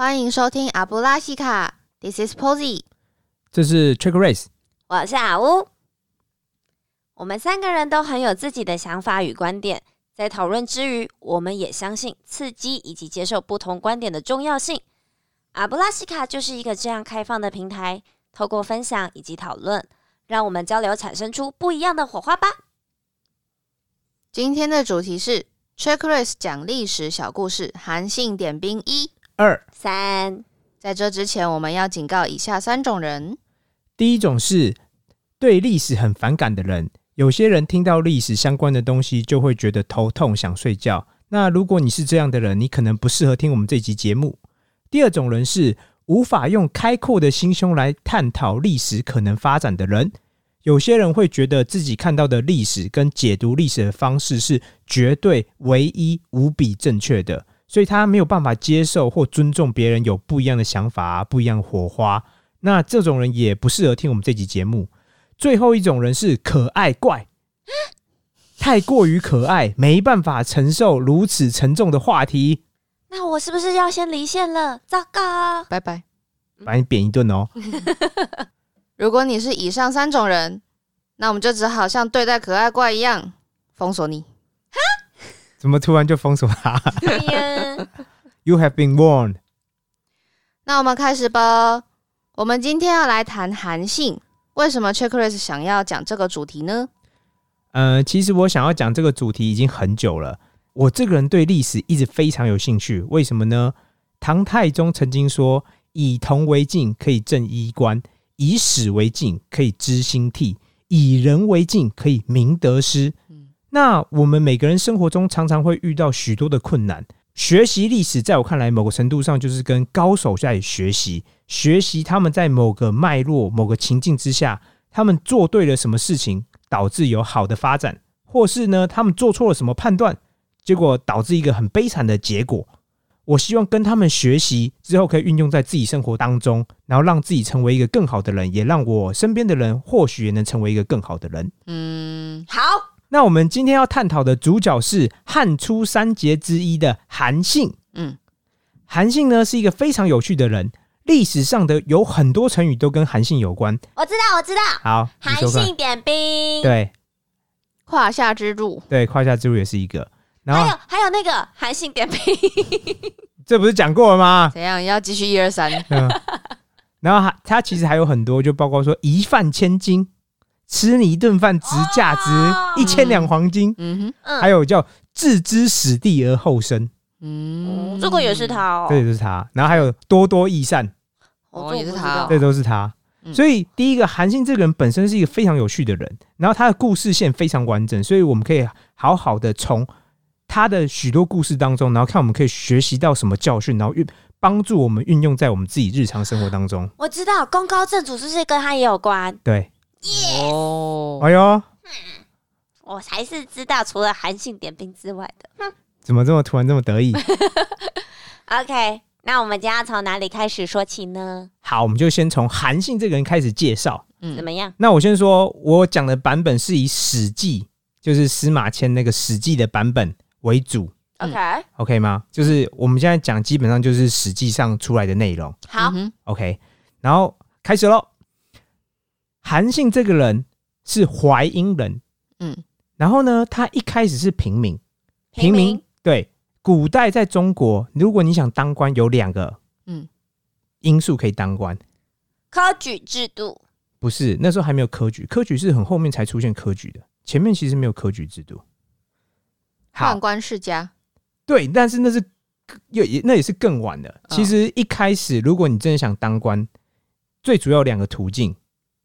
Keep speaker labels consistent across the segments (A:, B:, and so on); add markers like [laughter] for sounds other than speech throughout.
A: 欢迎收听阿布拉西卡，This is Posy。
B: 这是 Trick Race，
C: 我是阿乌。我们三个人都很有自己的想法与观点，在讨论之余，我们也相信刺激以及接受不同观点的重要性。阿布拉西卡就是一个这样开放的平台，透过分享以及讨论，让我们交流产生出不一样的火花吧。
A: 今天的主题是 Trick Race 讲历史小故事，韩信点兵一。
B: 二
C: 三，
A: 在这之前，我们要警告以下三种人：
B: 第一种是对历史很反感的人，有些人听到历史相关的东西就会觉得头痛、想睡觉。那如果你是这样的人，你可能不适合听我们这集节目。第二种人是无法用开阔的心胸来探讨历史可能发展的人，有些人会觉得自己看到的历史跟解读历史的方式是绝对唯一无比正确的。所以他没有办法接受或尊重别人有不一样的想法、啊、不一样的火花。那这种人也不适合听我们这集节目。最后一种人是可爱怪，[gasps] 太过于可爱，没办法承受如此沉重的话题，
C: 那我是不是要先离线了？糟糕！
A: 拜拜。
B: 把你扁一顿哦。[laughs]
A: 如果你是以上三种人，那我们就只好像对待可爱怪一样封锁你。
B: 怎么突然就封锁他
C: 对呀？[laughs]
B: You have been warned。
A: 那我们开始吧。我们今天要来谈韩信。为什么 Race 想要讲这个主题呢？
B: 呃，其实我想要讲这个主题已经很久了。我这个人对历史一直非常有兴趣，为什么呢？唐太宗曾经说：“以铜为镜，可以正衣冠；以史为镜，可以知兴替；以人为镜，可以明得失。”那我们每个人生活中常常会遇到许多的困难，学习历史，在我看来，某个程度上就是跟高手在学习，学习他们在某个脉络、某个情境之下，他们做对了什么事情，导致有好的发展，或是呢，他们做错了什么判断，结果导致一个很悲惨的结果。我希望跟他们学习之后，可以运用在自己生活当中，然后让自己成为一个更好的人，也让我身边的人或许也能成为一个更好的人。
A: 嗯，
C: 好，
B: 那我们今天要探讨的主角是汉初三杰之一的韩信。
A: 嗯，
B: 韩信呢是一个非常有趣的人，历史上的有很多成语都跟韩信有关。
C: 我知道，我知道，
B: 好，
C: 韩信点兵，
B: 对
A: 胯下之辱。
B: 对，胯下之辱也是一个。然后
C: 还有还有那个韩信点兵，[laughs]
B: 这不是讲过了吗？
A: 怎样？要继续一二三？
B: 嗯，然后还他其实还有很多，就包括说一饭千金，吃你一顿饭值价值
C: 哦。
B: 一千两黄金，
A: 嗯哼，
C: 嗯。
B: 还有叫置之死地而后生，
A: 嗯。
C: 嗯，这个也是他哦，
B: 这也是他。然后还有多多益善，
A: 哦也是他哦。
B: 这都是他。
A: 嗯。
B: 所以第一个，韩信这个人本身是一个非常有趣的人，然后他的故事线非常完整，所以我们可以好好的从他的许多故事当中，然后看我们可以学习到什么教训，然后运帮助我们运用在我们自己日常生活当中。
C: 我知道功高震主是不是跟他也有关？
B: 对，
A: 哦，
B: 哎呦，
C: 我才是知道除了韩信点兵之外的。
B: 哼怎么这么突然这么得意？[laughs]
C: OK，那我们今天要从哪里开始说起呢？
B: 好，我们就先从韩信这个人开始介绍。
A: 嗯，
C: 怎么样？
B: 那我先说，我讲的版本是以《史记》，就是司马迁那个《史记》的版本为主
A: 嗯
B: OK，，OK 吗？就是我们现在讲，基本上就是《史记》上出来的内容
C: 好，
A: 嗯哼
B: ，OK。然后开始喽。韩信这个人是淮阴人，
A: 嗯，
B: 然后呢，他一开始是平民，
C: 平民。
B: 对，古代在中国，如果你想当官，有两个
A: 嗯。
B: 因素可以当官，
C: 科举制度，
B: 不是那时候还没有科举，科举是很后面才出现科举的，前面其实没有科举制度。好。
A: 宦，官世家。
B: 对，但是那是又也那也是更晚的。
A: 嗯。
B: 其实一开始，如果你真的想当官，最主要两个途径，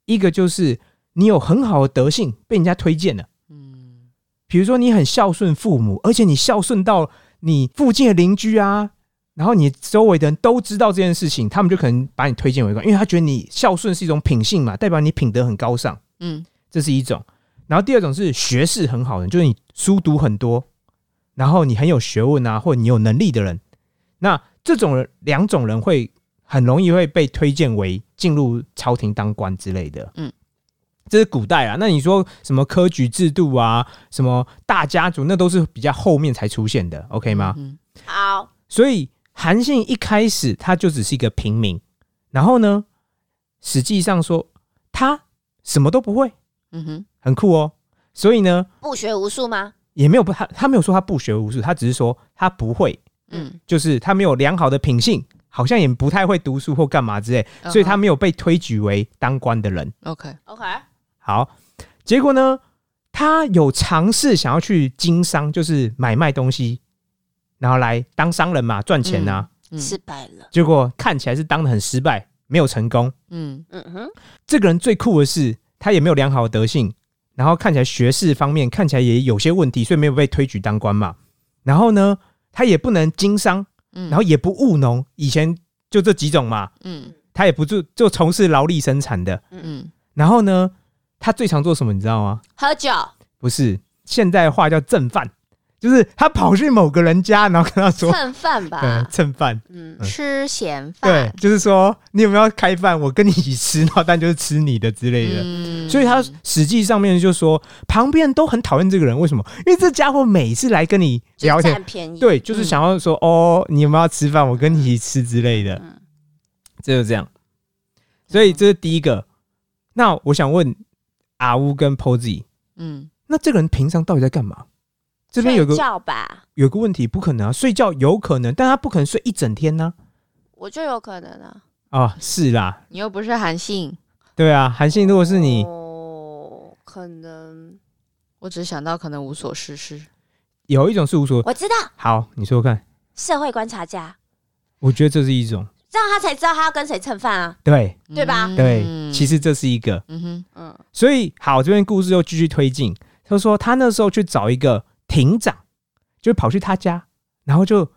B: 一个就是你有很好的德性，被人家推荐了。
A: 嗯
B: 比如说你很孝顺父母，而且你孝顺到你附近的邻居啊，然后你周围的人都知道这件事情，他们就可能把你推荐为官，因为他觉得你孝顺是一种品性嘛，代表你品德很高尚，
A: 嗯
B: 这是一种。然后第二种是学识很好的人，就是你书读很多，然后你很有学问啊，或者你有能力的人，那这种人两种人会很容易会被推荐为进入朝廷当官之类的。
A: 嗯，
B: 这是古代啊。那你说什么科举制度啊，什么大家族，那都是比较后面才出现的，OK 吗？
A: 嗯
C: 好，
B: 所以韩信一开始他就只是一个平民，然后呢，实际上说他什么都不会，
A: 嗯哼，
B: 很酷哦。所以呢，
C: 不学无术吗？
B: 也没有不他他没有说他不学无术，他只是说他不会，
A: 嗯，
B: 就是他没有良好的品性，好像也不太会读书或干嘛之类，所以他没有被推举为当官的人。
C: OK，OK，
B: 好，结果呢，他有尝试想要去经商，就是买卖东西，然后来当商人嘛，赚钱呐、
A: 嗯
C: 失败了。
B: 结果看起来是当的很失败，没有成功。
A: 嗯
C: 嗯哼，
B: 这个人最酷的是，他也没有良好的德性，然后看起来学识方面看起来也有些问题，所以没有被推举当官嘛。然后呢，他也不能经商，
A: 嗯，
B: 然后也不务农，以前就这几种嘛，
A: 嗯。
B: 他也不做就从事劳力生产的。
A: 嗯。
B: 然后呢，他最常做什么，你知道吗？
C: 喝酒，
B: 不是现代话叫正饭，就是他跑去某个人家，然后跟他说，
C: 蹭饭
B: 对
C: 吧，。
B: 蹭饭，
C: 嗯，
A: 吃闲饭对，，
B: 就是说你有没有要开饭，我跟你一起吃，然后但就是吃你的之类的。
A: 嗯
B: 所以他实际上面就说，旁边人都很讨厌这个人，为什么？因为这家伙每次来跟你聊天，
C: 占便宜。
B: 对，就是想要说，哦，你有没有要吃饭？我跟你一起吃之类的，
C: 嗯，
B: 这就这样。所以这是第一个。那我想问阿乌跟 Posy，
A: 嗯
B: 那这个人平常到底在干嘛？这边有
C: 睡
B: 个
C: 觉吧，
B: 有个问题，不可能啊，睡觉有可能，但他不可能睡一整天呢、
C: 我就有可能啊。
B: 啊。是啦，
A: 你又不是韩信，
B: 对啊，韩信如果是你，
C: 哦，可能
A: 我只想到可能无所事事。
B: 有一种是无所，
C: 我知道，
B: 好，你说说看，
C: 社会观察家，
B: 我觉得这是一种，
C: 这样他才知道他要跟谁蹭饭啊。
B: 对。
C: 对吧？
B: 对，其实这是一个，
A: 嗯哼，
C: 嗯，
B: 所以好，这边故事又继续推进。他说他那时候去找一个亭长，就跑去他家，然后就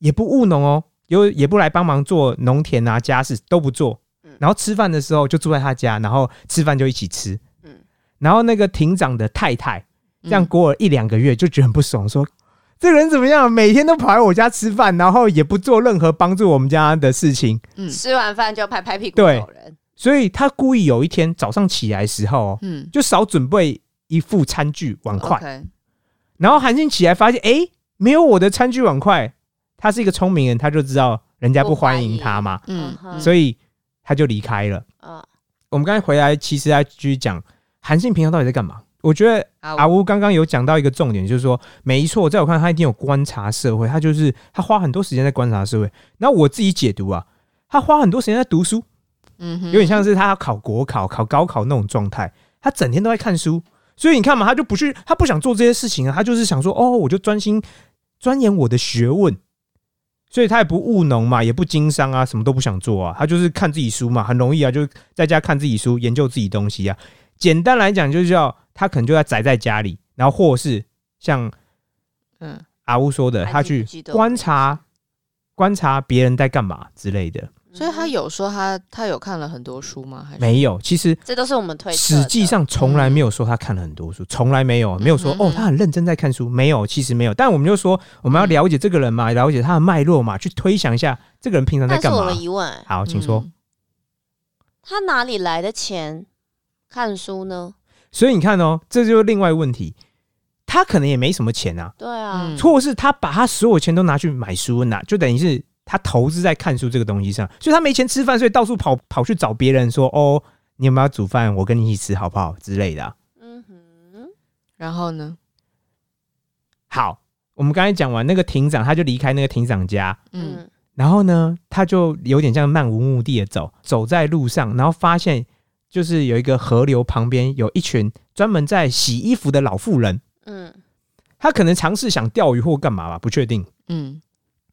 B: 也不务农哦，又也不来帮忙做农田啊家事都不做。
C: 嗯，
B: 然后吃饭的时候就住在他家，然后吃饭就一起吃。
C: 嗯。
B: 然后那个庭长的太太，这
A: 嗯
B: 样过了一两个月就觉得很不爽，说这个人怎么样，每天都跑来我家吃饭，然后也不做任何帮助我们家的事情，
A: 嗯。
C: 吃完饭就拍拍屁股
B: 对。
C: 走人。
B: 所以他故意有一天早上起来的时候哦，
A: 嗯。
B: 就少准备一副餐具碗筷。然后韩信起来发现，哎，没有我的餐具碗筷。他是一个聪明人，他就知道人家不欢迎他嘛，
A: 嗯
B: 所以他就离开了。
C: 嗯，
B: 我们刚才回来，其实来继续讲韩信平常到底在干嘛。我觉得
A: 阿
B: 阿乌刚刚有讲到一个重点，就是说，没错，在我看他一定有观察社会，他就是他花很多时间在观察社会。然后我自己解读啊，他花很多时间在读书，
A: 嗯，
B: 有点像是他要考国考、考高考那种状态，他整天都在看书。所以你看嘛，他就不去，他不想做这些事情啊，他就是想说，哦，我就专心钻研我的学问。所以他也不务农嘛，也不经商啊，什么都不想做啊，他就是看自己书嘛，很容易啊，就在家看自己书，研究自己东西啊。简单来讲，就是叫他可能就要宅在家里，然后或是像
A: 嗯
B: 阿乌说的，他去观察观察别人在干嘛之类的。
A: 所以他有说他他有看了很多书吗？还是
B: 没有，其实
C: 这都是我们推。
B: 实际上从来没有说他看了很多书，从来没有，没有说
A: 嗯
B: 哦他很认真在看书，没有，其实没有。但我们就说我们要
A: 嗯
B: 了解这个人嘛，了解他的脉络嘛，去推想一下这个人平常在干嘛
C: 但是我的。疑问，
B: 好，请说。
A: 嗯
C: 他哪里来的钱看书呢？
B: 所以你看哦，这就是另外问题，他可能也没什么钱啊，
C: 对啊，
A: 嗯
B: 或是他把他所有钱都拿去买书拿，就等于是他投资在看书这个东西上，所以他没钱吃饭，所以到处跑跑去找别人说哦，你有没有煮饭？我跟你一起吃好不好之类的啊、
C: 嗯哼，
A: 然后呢？
B: 好，我们刚才讲完那个庭长，他就离开那个庭长家，
A: 嗯
C: 嗯
B: 然后呢，他就有点像漫无目的的走，走在路上，然后发现就是有一个河流旁边有一群专门在洗衣服的老妇人，
C: 嗯
B: 他可能尝试想钓鱼或干嘛吧，不确定。
A: 嗯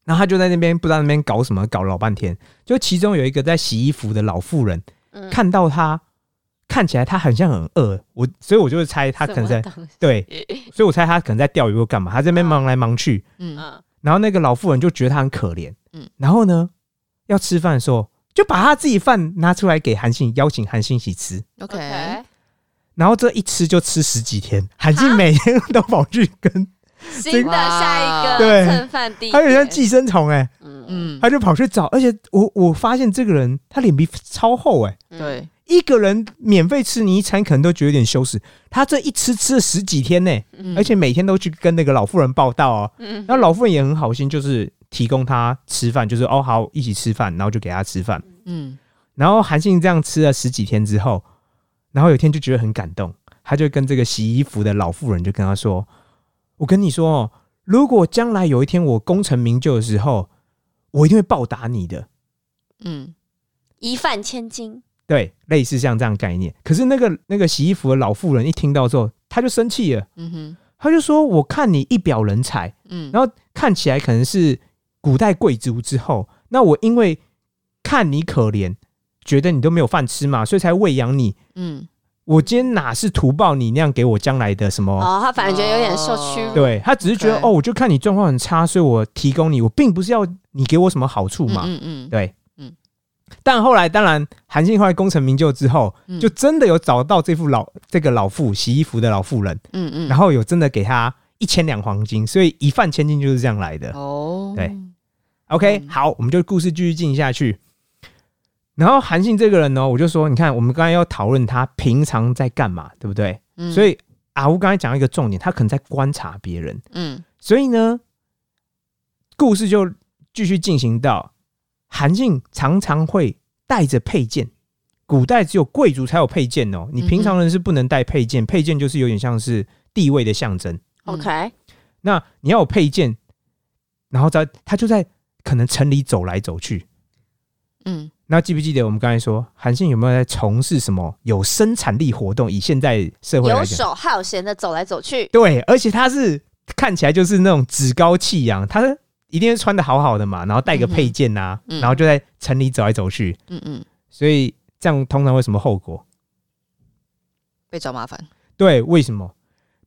B: 然后他就在那边不知道那边搞什么，搞了老半天。就其中有一个在洗衣服的老妇人，
C: 嗯，
B: 看到他，看起来他很像很饿，我所以我就会猜他可能在对，[laughs] 所以我猜他可能在钓鱼或干嘛，他在那边忙来忙去。
A: 嗯。
C: 嗯。
B: 然后那个老妇人就觉得他很可怜，然后呢，要吃饭的时候就把他自己饭拿出来给韩信，邀请韩信一起吃。
C: ，OK，，OK，
B: 然后这一吃就吃十几天，韩信
C: 啊
B: 每天都跑去跟，
C: 新的下一个蹭饭地点，
B: 他有点像寄生虫哎、
C: 嗯。
A: 嗯，
B: 他就跑去找，而且我我发现这个人他脸皮超厚哎、
C: 嗯。
A: 对，
B: 一个人免费吃你一餐，可能都觉得有点羞耻。他这一吃吃了十几天呢、
A: 嗯。
B: 而且每天都去跟那个老妇人报道哦。
C: 嗯。
B: 然后老妇人也很好心，就是提供他吃饭，就是哦好一起吃饭，然后就给他吃饭。
A: 嗯。
B: 然后韩信这样吃了十几天之后，然后有一天就觉得很感动，他就跟这个洗衣服的老妇人就跟他说：“我跟你说哦，如果将来有一天我功成名就的时候，我一定会报答你的。
A: 嗯
C: 一饭千金，”
B: 对，类似像这样概念。可是那个那个洗衣服的老妇人一听到之后，她就生气了，
A: 嗯哼
B: 他就说：“我看你一表人才，
A: 嗯，
B: 然后看起来可能是古代贵族之后，那我因为看你可怜，觉得你都没有饭吃嘛，所以才喂养你。
A: 嗯
B: 我今天哪是图报你那样给我将来的什么？
C: 哦，他反而觉得有点受屈辱。
B: 对他只是觉得哦，我就看你状况很差，所以我提供你，我并不是要你给我什么好处嘛。
A: 嗯嗯
B: 对，
A: 嗯
B: 但后来当然，韩信后来功成名就之后，
A: 嗯
B: 就真的有找到这副老这个老妇洗衣服的老妇人，
A: 嗯嗯，
B: 然后有真的给他一千两黄金，所以一饭千金就是这样来的。
A: 哦，
B: 对 OK，、
A: 嗯
B: 好，我们就故事继续进行下去。然后韩信这个人呢，我就说，你看，我们刚才要讨论他平常在干嘛，对不对？
A: 嗯
B: 所以阿吴刚才讲到一个重点，他可能在观察别人，
A: 嗯
B: 所以呢，故事就继续进行到韩信常常会带着佩剑。古代只有贵族才有佩剑哦，你平常人是不能带佩剑，佩剑就是有点像是地位的象征。
C: OK，
B: 那你要有佩剑，然后在他就在可能城里走来走去。
A: 嗯
B: 那记不记得我们刚才说韩信有没有在从事什么有生产力活动？以现在社会
C: 游手好闲的走来走去，
B: 对，而且他是看起来就是那种趾高气扬，他一定是穿的好好的嘛，然后带个配件呐、然后就在城里走来走去，
A: 嗯嗯，
B: 所以这样通常会什么后果？
A: 被找麻烦，
B: 对，为什么？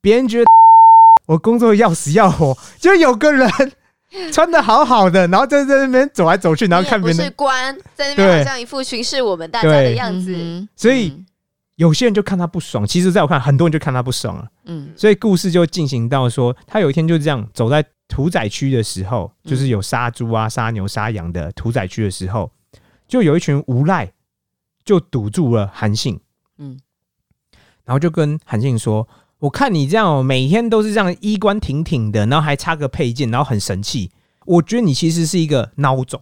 B: 别人觉得 [laughs] 我工作要死要活，就有个人 [laughs] 穿的好好的，然后在在那边走来走去，然后看
C: 别人不是官，在那边好像一副巡视我们大家的样子。
A: 嗯
B: 所以有些人就看他不爽。其实，在我看，很多人就看他不爽了。
A: 嗯
B: 所以故事就进行到说，他有一天就这样走在屠宰区的时候，
A: 嗯
B: 就是有杀猪啊、杀牛、杀羊的屠宰区的时候，就有一群无赖就堵住了韩信，
A: 嗯
B: 然后就跟韩信说：“我看你这样哦，每天都是这样衣冠挺挺的，然后还插个佩剑，然后很神气。我觉得你其实是一个孬种。”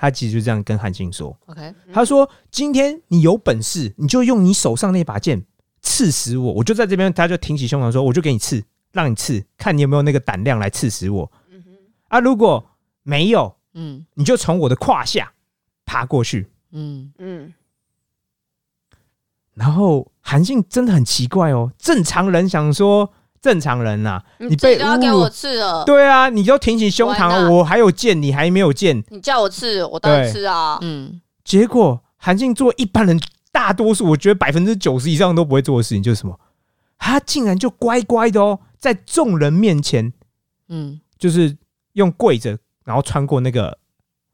B: 他其实就这样跟韩信说。
A: ，OK，
B: 他说：“今天你有本事，你就用你手上那把剑刺死我，我就在这边。”他就挺起胸膛说：“我就给你刺，让你刺，看你有没有那个胆量来刺死我。
C: 嗯
B: 啊，如果没有，
A: 嗯
B: 你就从我的胯下爬过去。
A: 嗯
C: 嗯，”
B: 然后韩信真的很奇怪哦，正常人想说，正常人呐、
C: 你
B: 你被侮辱
C: 我刺了，
B: 对啊，你就挺起胸膛，
C: 了
B: 我还有剑，你还没有剑。
C: 你叫我刺，我当然
B: 对
C: 吃啊。
A: 嗯
B: 结果韩信做一般人大多数，我觉得百分之九十以上都不会做的事情，就是什么？他竟然就乖乖的哦，在众人面前，
A: 嗯
B: 就是用跪着，然后穿过那个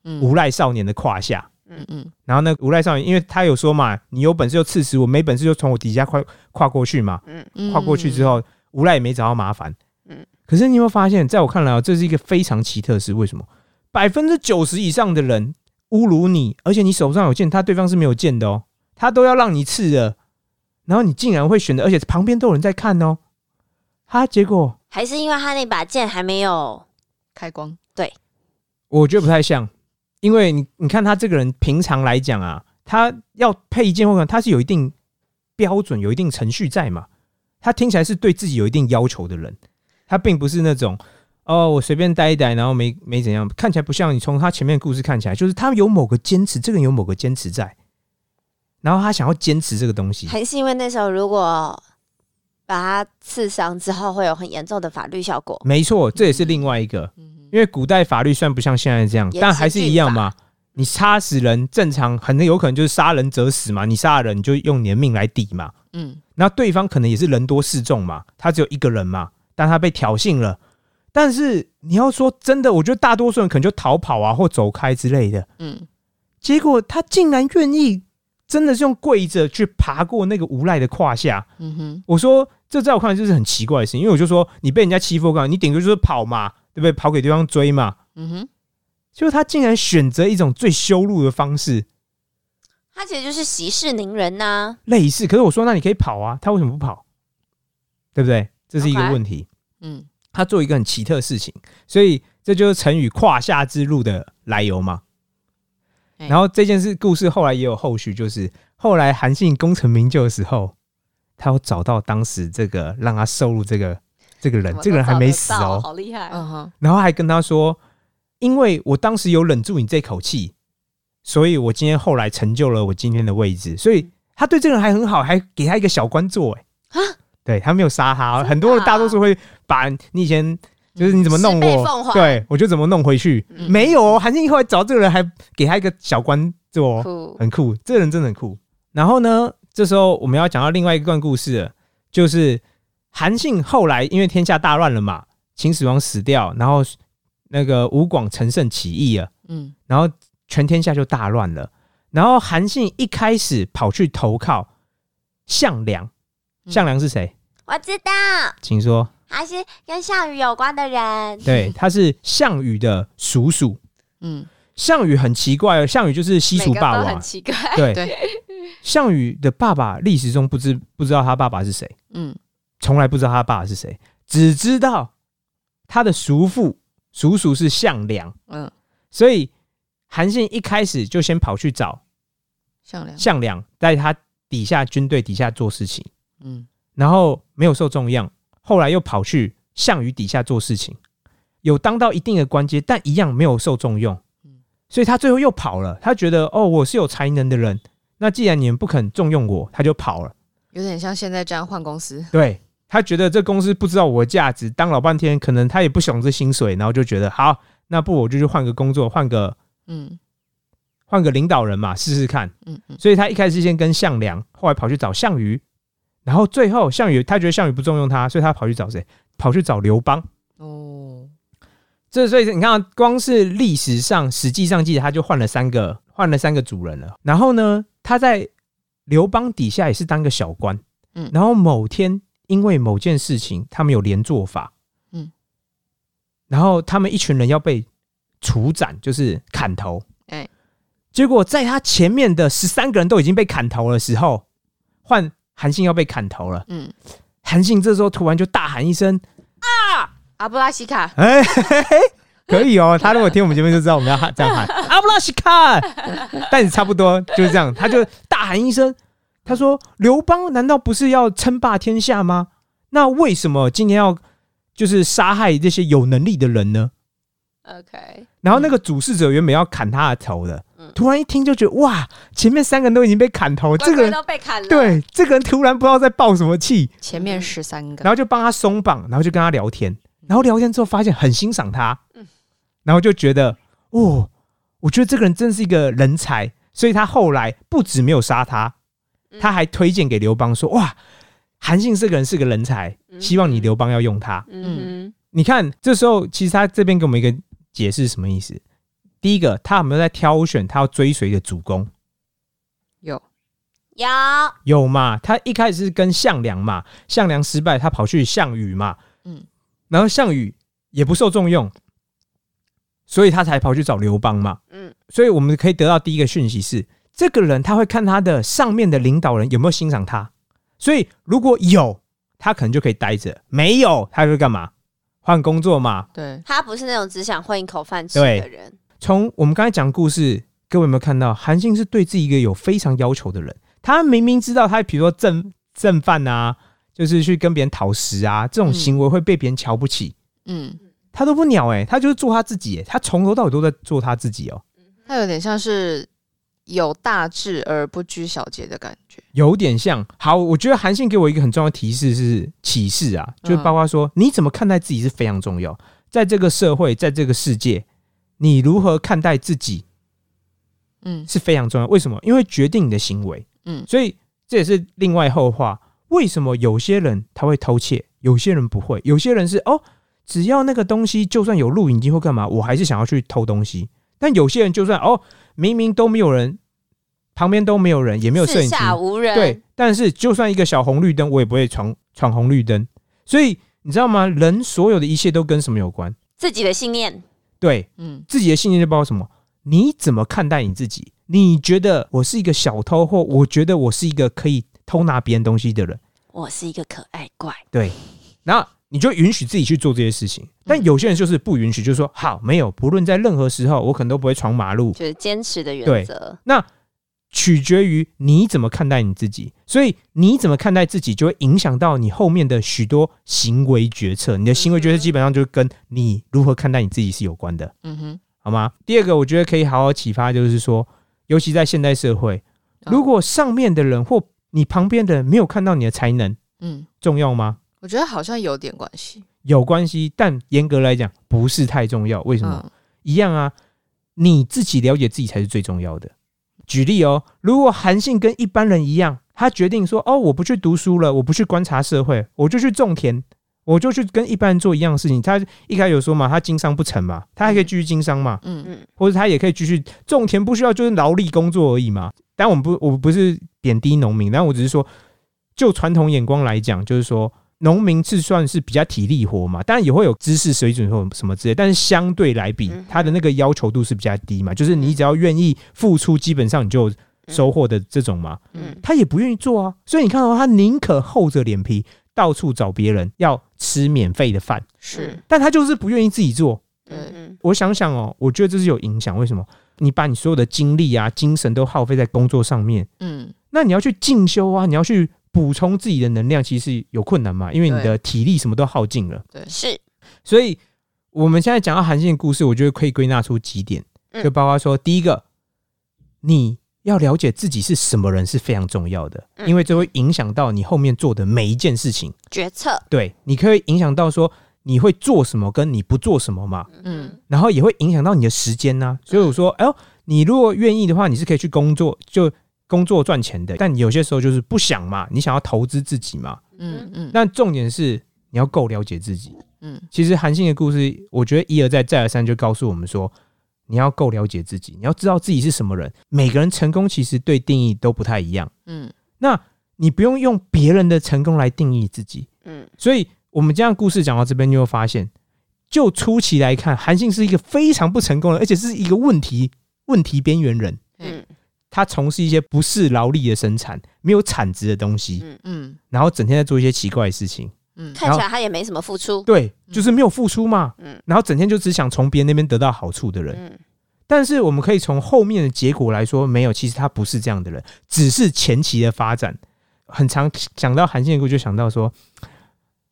A: 嗯
B: 无赖少年的胯下。
A: 嗯嗯
B: 然后那个无赖少年，因为他有说嘛，你有本事就刺死我，没本事就从我底下跨跨过去嘛。
A: 嗯嗯
B: 跨过去之后，无赖也没找到麻烦。
C: 嗯
B: 可是你有没有发现，在我看来哦，这是一个非常奇特的事。为什么？百分之九十以上的人侮辱你，而且你手上有剑，他对方是没有剑的哦，他都要让你刺的，然后你竟然会选择，而且旁边都有人在看哦。他结果
C: 还是因为他那把剑还没有，
A: 开光，对
B: 我觉得不太像，因为你你看他这个人平常来讲啊，他要配一件货款他是有一定标准、有一定程序在嘛，他听起来是对自己有一定要求的人，他并不是那种哦我随便待一待，然后没没怎样，看起来不像你从他前面的故事看起来，就是他有某个坚持，这个人有某个坚持在，然后他想要坚持这个东西，
C: 还是因为那时候如果把他刺伤之后，会有很严重的法律效果。
B: 没错，这也是另外一个。
A: 嗯
B: 因为古代法律虽然不像现在这样，但还是一样嘛。你杀死人，正常很有可能就是杀人者死嘛。你杀了人，你就用你的命来抵嘛。
A: 嗯
B: 那对方可能也是人多势众嘛，他只有一个人嘛，但他被挑衅了。但是你要说真的，我觉得大多数人可能就逃跑啊，或走开之类的。
A: 嗯
B: 结果他竟然愿意，真的是用跪着去爬过那个无赖的胯下。
A: 嗯哼，
B: 我说，这在我看来就是很奇怪的事情，因为我就说，你被人家欺负干嘛，你顶多就是跑嘛，对不对？跑给对方追嘛。
A: 嗯哼，
B: 就他竟然选择一种最羞辱的方式，
C: 他其实就是息事宁人呐、
B: 类似。可是我说，那你可以跑啊，他为什么不跑？对不对？这是一个问题。
A: 嗯
B: 他做一个很奇特的事情，所以这就是成语“胯下之辱”的来由嘛。
A: 哎
B: 然后这件事故事后来也有后续，就是后来韩信功成名就的时候，他要找到当时这个让他收入这个这个人，这个人还没死哦，
C: 好厉害！
A: 嗯哼，
B: 然后还跟他说，因为我当时有忍住你这口气，所以我今天后来成就了我今天的位置，所以他对这个人还很好，还给他一个小官做、哎，对他没有杀他很多的大多数会把你以前就是你怎么弄我，对我就怎么弄回去，
A: 嗯。
B: 没有哦，韩信后来找这个人还给他一个小官做、很酷，这个人真的很酷。然后呢，这时候我们要讲到另外一段故事了，就是韩信后来因为天下大乱了嘛，秦始皇死掉，然后那个吴广陈胜起义了，
A: 嗯
B: 然后全天下就大乱了。然后韩信一开始跑去投靠项梁，
A: 嗯
B: 项梁是谁？
C: 我知道，
B: 请说。
C: 他是跟项羽有关的人。
B: 对，他是项羽的叔叔。
A: 嗯，
B: 项羽很奇怪哦，项羽就是西楚霸王
C: 很，奇怪。[laughs]
B: 对，项羽的爸爸历史中不知不知道他爸爸是谁。
A: 嗯
B: 从来不知道他爸爸是谁，只知道他的叔父叔叔是项梁，
A: 嗯，
B: 所以韩信一开始就先跑去找
A: 项梁，
B: 项梁，在他底下军队底下做事情，
A: 嗯。
B: 然后没有受重用，后来又跑去项羽底下做事情，有当到一定的官阶，但一样没有受重用。
A: 嗯，
B: 所以他最后又跑了。他觉得哦，我是有才能的人，那既然你们不肯重用我，他就跑了。
A: 有点像现在这样换公司，
B: 对他觉得这公司不知道我的价值，当老半天，可能他也不想这薪水，然后就觉得好，那不我就去换个工作，换个
A: 嗯
B: 换个领导人嘛，试试看。
A: 嗯嗯
B: 所以他一开始先跟项梁，后来跑去找项羽，然后最后项羽他觉得项羽不重用他，所以他跑去找谁？跑去找刘邦。
A: 哦，
B: 这所以你看啊，光是历史上、史记上记得他就换了三个，换了三个主人了。然后呢，他在刘邦底下也是当个小官。
A: 嗯
B: 然后某天因为某件事情，他们有连坐法。
A: 嗯，
B: 然后他们一群人要被处斩，就是砍头。
A: 哎
B: 结果在他前面的十三个人都已经被砍头的时候，换韩信要被砍头了。
A: 嗯，
B: 韩信这时候突然就大喊一声啊
A: 阿布拉西卡，：“
B: 哎，嘿嘿嘿可以哦！”他如果听我们节目就知道我们要喊这样喊 [laughs] 阿布拉西卡，但是差不多就是这样，他就大喊一声，他说：“刘邦难道不是要称霸天下吗？那为什么今天要就是杀害这些有能力的人呢？”
C: OK，
B: 然后那个主事者原本要砍他的头的，
C: 嗯。
B: 突然一听就觉得哇，前面三个人都已经被砍头，这个人
C: 都被砍了。，
B: 对这个人突然不知道在爆什么气，
A: 前面十三个，
B: 然后就帮他松绑，然后就跟他聊天，然后聊天之后发现很欣赏他。
C: 嗯，
B: 然后就觉得哦，我觉得这个人真是一个人才，所以他后来不止没有杀他，
C: 嗯
B: 他还推荐给刘邦说哇，韩信这个人是个人才，
C: 嗯
B: 希望你刘邦要用他。
C: 嗯
B: 你看，这时候其实他这边给我们一个解释，什么意思？第一个，他有没有在挑选他要追随的主公？
A: 有，
C: 有，
B: 有嘛？他一开始是跟项梁嘛，项梁失败，他跑去项羽嘛，
A: 嗯
B: 然后项羽也不受重用，所以他才跑去找刘邦嘛。
C: 嗯
B: 所以我们可以得到第一个讯息是，这个人他会看他的上面的领导人有没有欣赏他，所以如果有，他可能就可以待着；没有，他会干嘛？换工作嘛。
A: 对，
C: 他不是那种只想混一口饭吃的人。
B: 从我们刚才讲故事，各位有没有看到，韩信是对自己一个有非常要求的人。他明明知道他比如说正正犯啊，就是去跟别人讨食啊，这种行为会被别人瞧不起，
A: 嗯，
B: 他都不鸟哎、他就是做他自己、欸，他从头到尾都在做他自己哦、
A: 他有点像是有大志而不拘小节的感觉，
B: 有点像。好，我觉得韩信给我一个很重要的提示是启示啊，就是包括说、你怎么看待自己是非常重要，在这个社会，在这个世界，你如何看待自己
A: 嗯
B: 是非常重要。为什么？因为决定你的行为。
A: 嗯
B: 所以这也是另外后话。为什么有些人他会偷窃，有些人不会？有些人是哦，只要那个东西就算有录影机或干嘛，我还是想要去偷东西。但有些人就算哦，明明都没有人，旁边都没有人，也没有摄
C: 四
B: 影机，
C: 下无人。
B: 对，，但是就算一个小红绿灯，我也不会闯闯红绿灯。所以你知道吗？人所有的一切都跟什么有关？
C: 自己的信念。
B: 对
A: 嗯
B: 自己的信念就包括什么？你怎么看待你自己？你觉得我是一个小偷，或我觉得我是一个可以偷拿别人东西的人？
C: 我是一个可爱怪。
B: 对，然后你就允许自己去做这些事情。但有些人就是不允许，就是说好，没有，不论在任何时候，我可能都不会闯马路。
C: 就是坚持的原
B: 对
C: 则。
B: 那取决于你怎么看待你自己，所以你怎么看待自己，就会影响到你后面的许多行为决策。你的行为决策基本上就跟你如何看待你自己是有关的，
A: 嗯哼，
B: 好吗？第二个，我觉得可以好好启发，就是说，尤其在现代社会，
A: 哦
B: 如果上面的人或你旁边的人没有看到你的才能，
A: 嗯，
B: 重要吗？
A: 我觉得好像有点关系。
B: 有关系，但严格来讲不是太重要。为什么？
A: 嗯
B: 一样啊，你自己了解自己才是最重要的。举例哦，如果韩信跟一般人一样，他决定说：“哦，我不去读书了，我不去观察社会，我就去种田，我就去跟一般人做一样的事情。”他一开始有说嘛，他经商不成嘛，他还可以继续经商嘛，
A: 嗯
C: 嗯
B: 或者他也可以继续种田，不需要就是劳力工作而已嘛。但我们不，我不是贬低农民，但我只是说，就传统眼光来讲，就是说农民是算是比较体力活嘛，当然也会有知识水准或什么之类，但是相对来比他的那个要求度是比较低嘛，就是你只要愿意付出，基本上你就收获的这种嘛。
C: 嗯
B: 他也不愿意做啊，所以你看到、他宁可厚着脸皮到处找别人要吃免费的饭，
A: 是，
B: 但他就是不愿意自己做。
A: 对
C: 嗯
B: 我想想哦，我觉得这是有影响。为什么？你把你所有的精力啊、精神都耗费在工作上面，
A: 嗯
B: 那你要去进修啊，你要去补充自己的能量，其实有困难嘛，因为你的体力什么都耗尽了。
A: 对，
C: 是。
B: 所以我们现在讲到韩信的故事，我觉得可以归纳出几点，
C: 嗯。
B: 就包括说，第一个，你要了解自己是什么人是非常重要的，
C: 嗯。
B: 因为这会影响到你后面做的每一件事情。
C: 决策。
B: 对，你可以影响到说你会做什么，跟你不做什么嘛。
A: 嗯。
B: 然后也会影响到你的时间呐、所以我说，哎呦，你如果愿意的话，你是可以去工作，就工作赚钱的。但有些时候就是不想嘛，你想要投资自己嘛。
A: 嗯嗯
B: 那重点是你要够了解自己。
A: 嗯
B: 其实韩信的故事，我觉得一而再再而三就告诉我们说，你要够了解自己，你要知道自己是什么人。每个人成功其实对定义都不太一样，
A: 嗯
B: 那你不用用别人的成功来定义自己。
C: 嗯
B: 所以我们这样故事讲到这边，就会发现，就初期来看，韩信是一个非常不成功的，而且是一个问题问题边缘人。
C: 嗯
B: 他从事一些不是劳力的生产，没有产值的东西，
C: 嗯，
A: 嗯
B: 然后整天在做一些奇怪的事情。
A: 嗯
C: 看起来他也没什么付出。
B: 对，就是没有付出嘛。
C: 嗯
B: 然后整天就只想从别人那边得到好处的人。
C: 嗯
B: 但是我们可以从后面的结果来说，没有，其实他不是这样的人，只是前期的发展。很常想到韩信的故事，就想到说，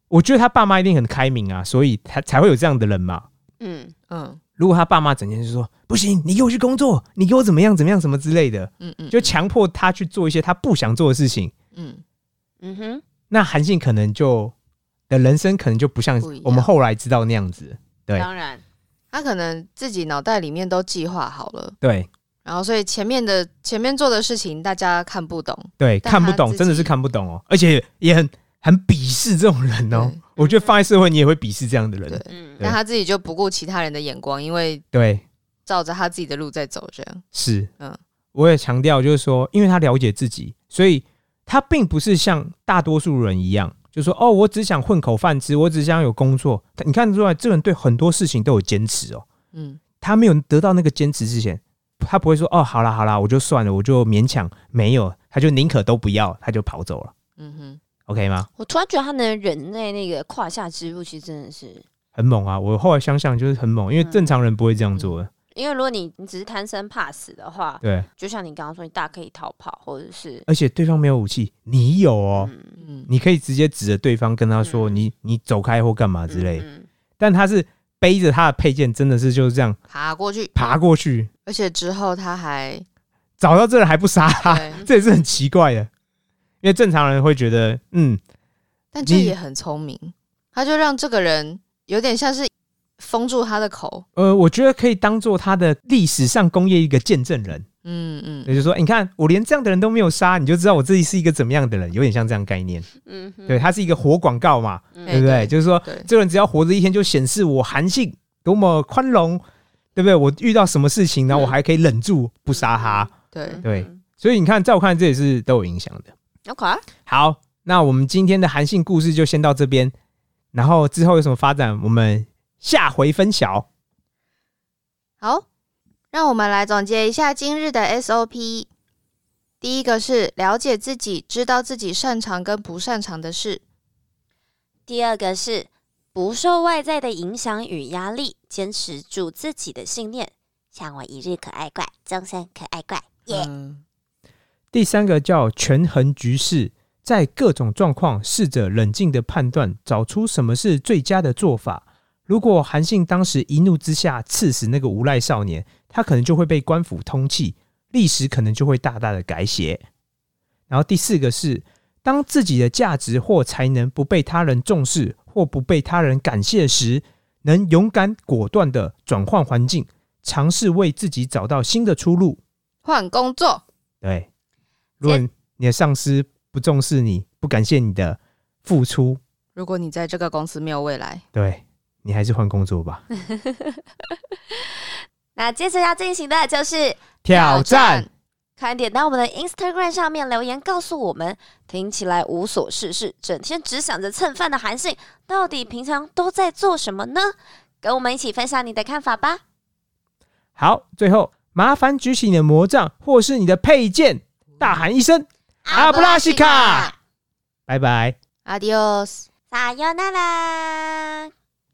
B: 我觉得他爸妈一定很开明啊，所以他才会有这样的人嘛。
C: 嗯
A: 嗯
B: 如果他爸妈整天就说不行，你给我去工作，你给我怎么样怎么样什么之类的，
A: 嗯嗯，
B: 就强迫他去做一些他不想做的事情，
A: 嗯。
C: 嗯哼，
B: 那韩信可能就的人生可能就不像我们后来知道那样子。对。
C: 当然，
A: 他可能自己脑袋里面都计划好了，
B: 对。
A: 然后所以前面的前面做的事情大家看不懂。
B: 对，看不懂，真的是看不懂哦，而且也很很鄙视这种人哦。
A: 对。
B: 我觉得放在社会，你也会鄙视这样的人
A: 对。
C: 嗯
A: 但他自己就不顾其他人的眼光，因为
B: 对，
A: 照着他自己的路在走，这样。
B: 是，
A: 嗯
B: 嗯，我也强调，就是说，因为他了解自己，所以他并不是像大多数人一样，就说哦，我只想混口饭吃，我只想有工作。你看得出来，这人对很多事情都有坚持哦。
A: 嗯
B: 他没有得到那个坚持之前，他不会说哦，好啦好啦，我就算了，我就勉强。没有，他就宁可都不要，他就跑走了。
A: 嗯哼，
B: OK 吗？
C: 我突然觉得他能忍耐那个胯下之辱，其实真的是，
B: 很猛啊！我后来想想，就是很猛，因为
C: 嗯
B: 正常人不会这样做的。
C: 因为如果你你只是贪生怕死的话，
B: 对，
C: 就像你刚刚说，你大可以逃跑，或者是
B: 而且对方没有武器，你有哦，
C: 嗯
A: 嗯
B: 你可以直接指着对方跟他说：“
C: 嗯
B: 你你走开或干嘛之类。
C: 嗯
B: 但他是背着他的配件，真的是就是这样
A: 爬过去，
B: 爬过去，
A: 而且之后他还
B: 找到这人还不杀他，[laughs] 这也是很奇怪的。因为正常人会觉得，嗯，
A: 但这也很聪明，他就让这个人有点像是封住他的口。
B: 呃，我觉得可以当做他的历史上工业一个见证人。
A: 嗯嗯
B: 也就是说，你看我连这样的人都没有杀，你就知道我自己是一个怎么样的人，有点像这样概念。
C: 嗯
B: 对，他是一个活广告嘛，
C: 嗯
B: 对不对？就是说，这个人只要活着一天，就显示我韩信多么宽容，对不对？我遇到什么事情，然后我还可以忍住不杀他。
A: 对，
B: 对所以你看，在我看来，这也是都有影响的。
C: ，OK，
B: 好，那我们今天的韩信故事就先到这边，然后之后有什么发展，我们下回分晓。
A: 好，让我们来总结一下今日的 SOP。第一个是了解自己，知道自己擅长跟不擅长的事。
C: 第二个是不受外在的影响与压力，坚持住自己的信念。像我一日可爱怪，终身可爱怪。耶、
A: 嗯，
B: 第三个叫权衡局势，在各种状况试着冷静的判断，找出什么是最佳的做法。如果韩信当时一怒之下刺死那个无赖少年，他可能就会被官府通缉，历史可能就会大大的改写。然后第四个是，当自己的价值或才能不被他人重视或不被他人感谢时，能勇敢果断的转换环境，尝试为自己找到新的出路。
A: 换工作，
B: 对，如果你的上司不重视你，不感谢你的付出，
A: 如果你在这个公司没有未来，
B: 对你还是换工作吧。[laughs]
C: 那接着要进行的就是
B: 挑战，
C: 快点到我们的 Instagram 上面留言，告诉我们听起来无所事事，整天只想着蹭饭的韩信，到底平常都在做什么呢？跟我们一起分享你的看法吧。
B: 好，最后麻烦举起你的魔杖或是你的佩剑，大喊一声阿布拉西卡，拜拜。
A: ，Adios。
C: 撒由那拉。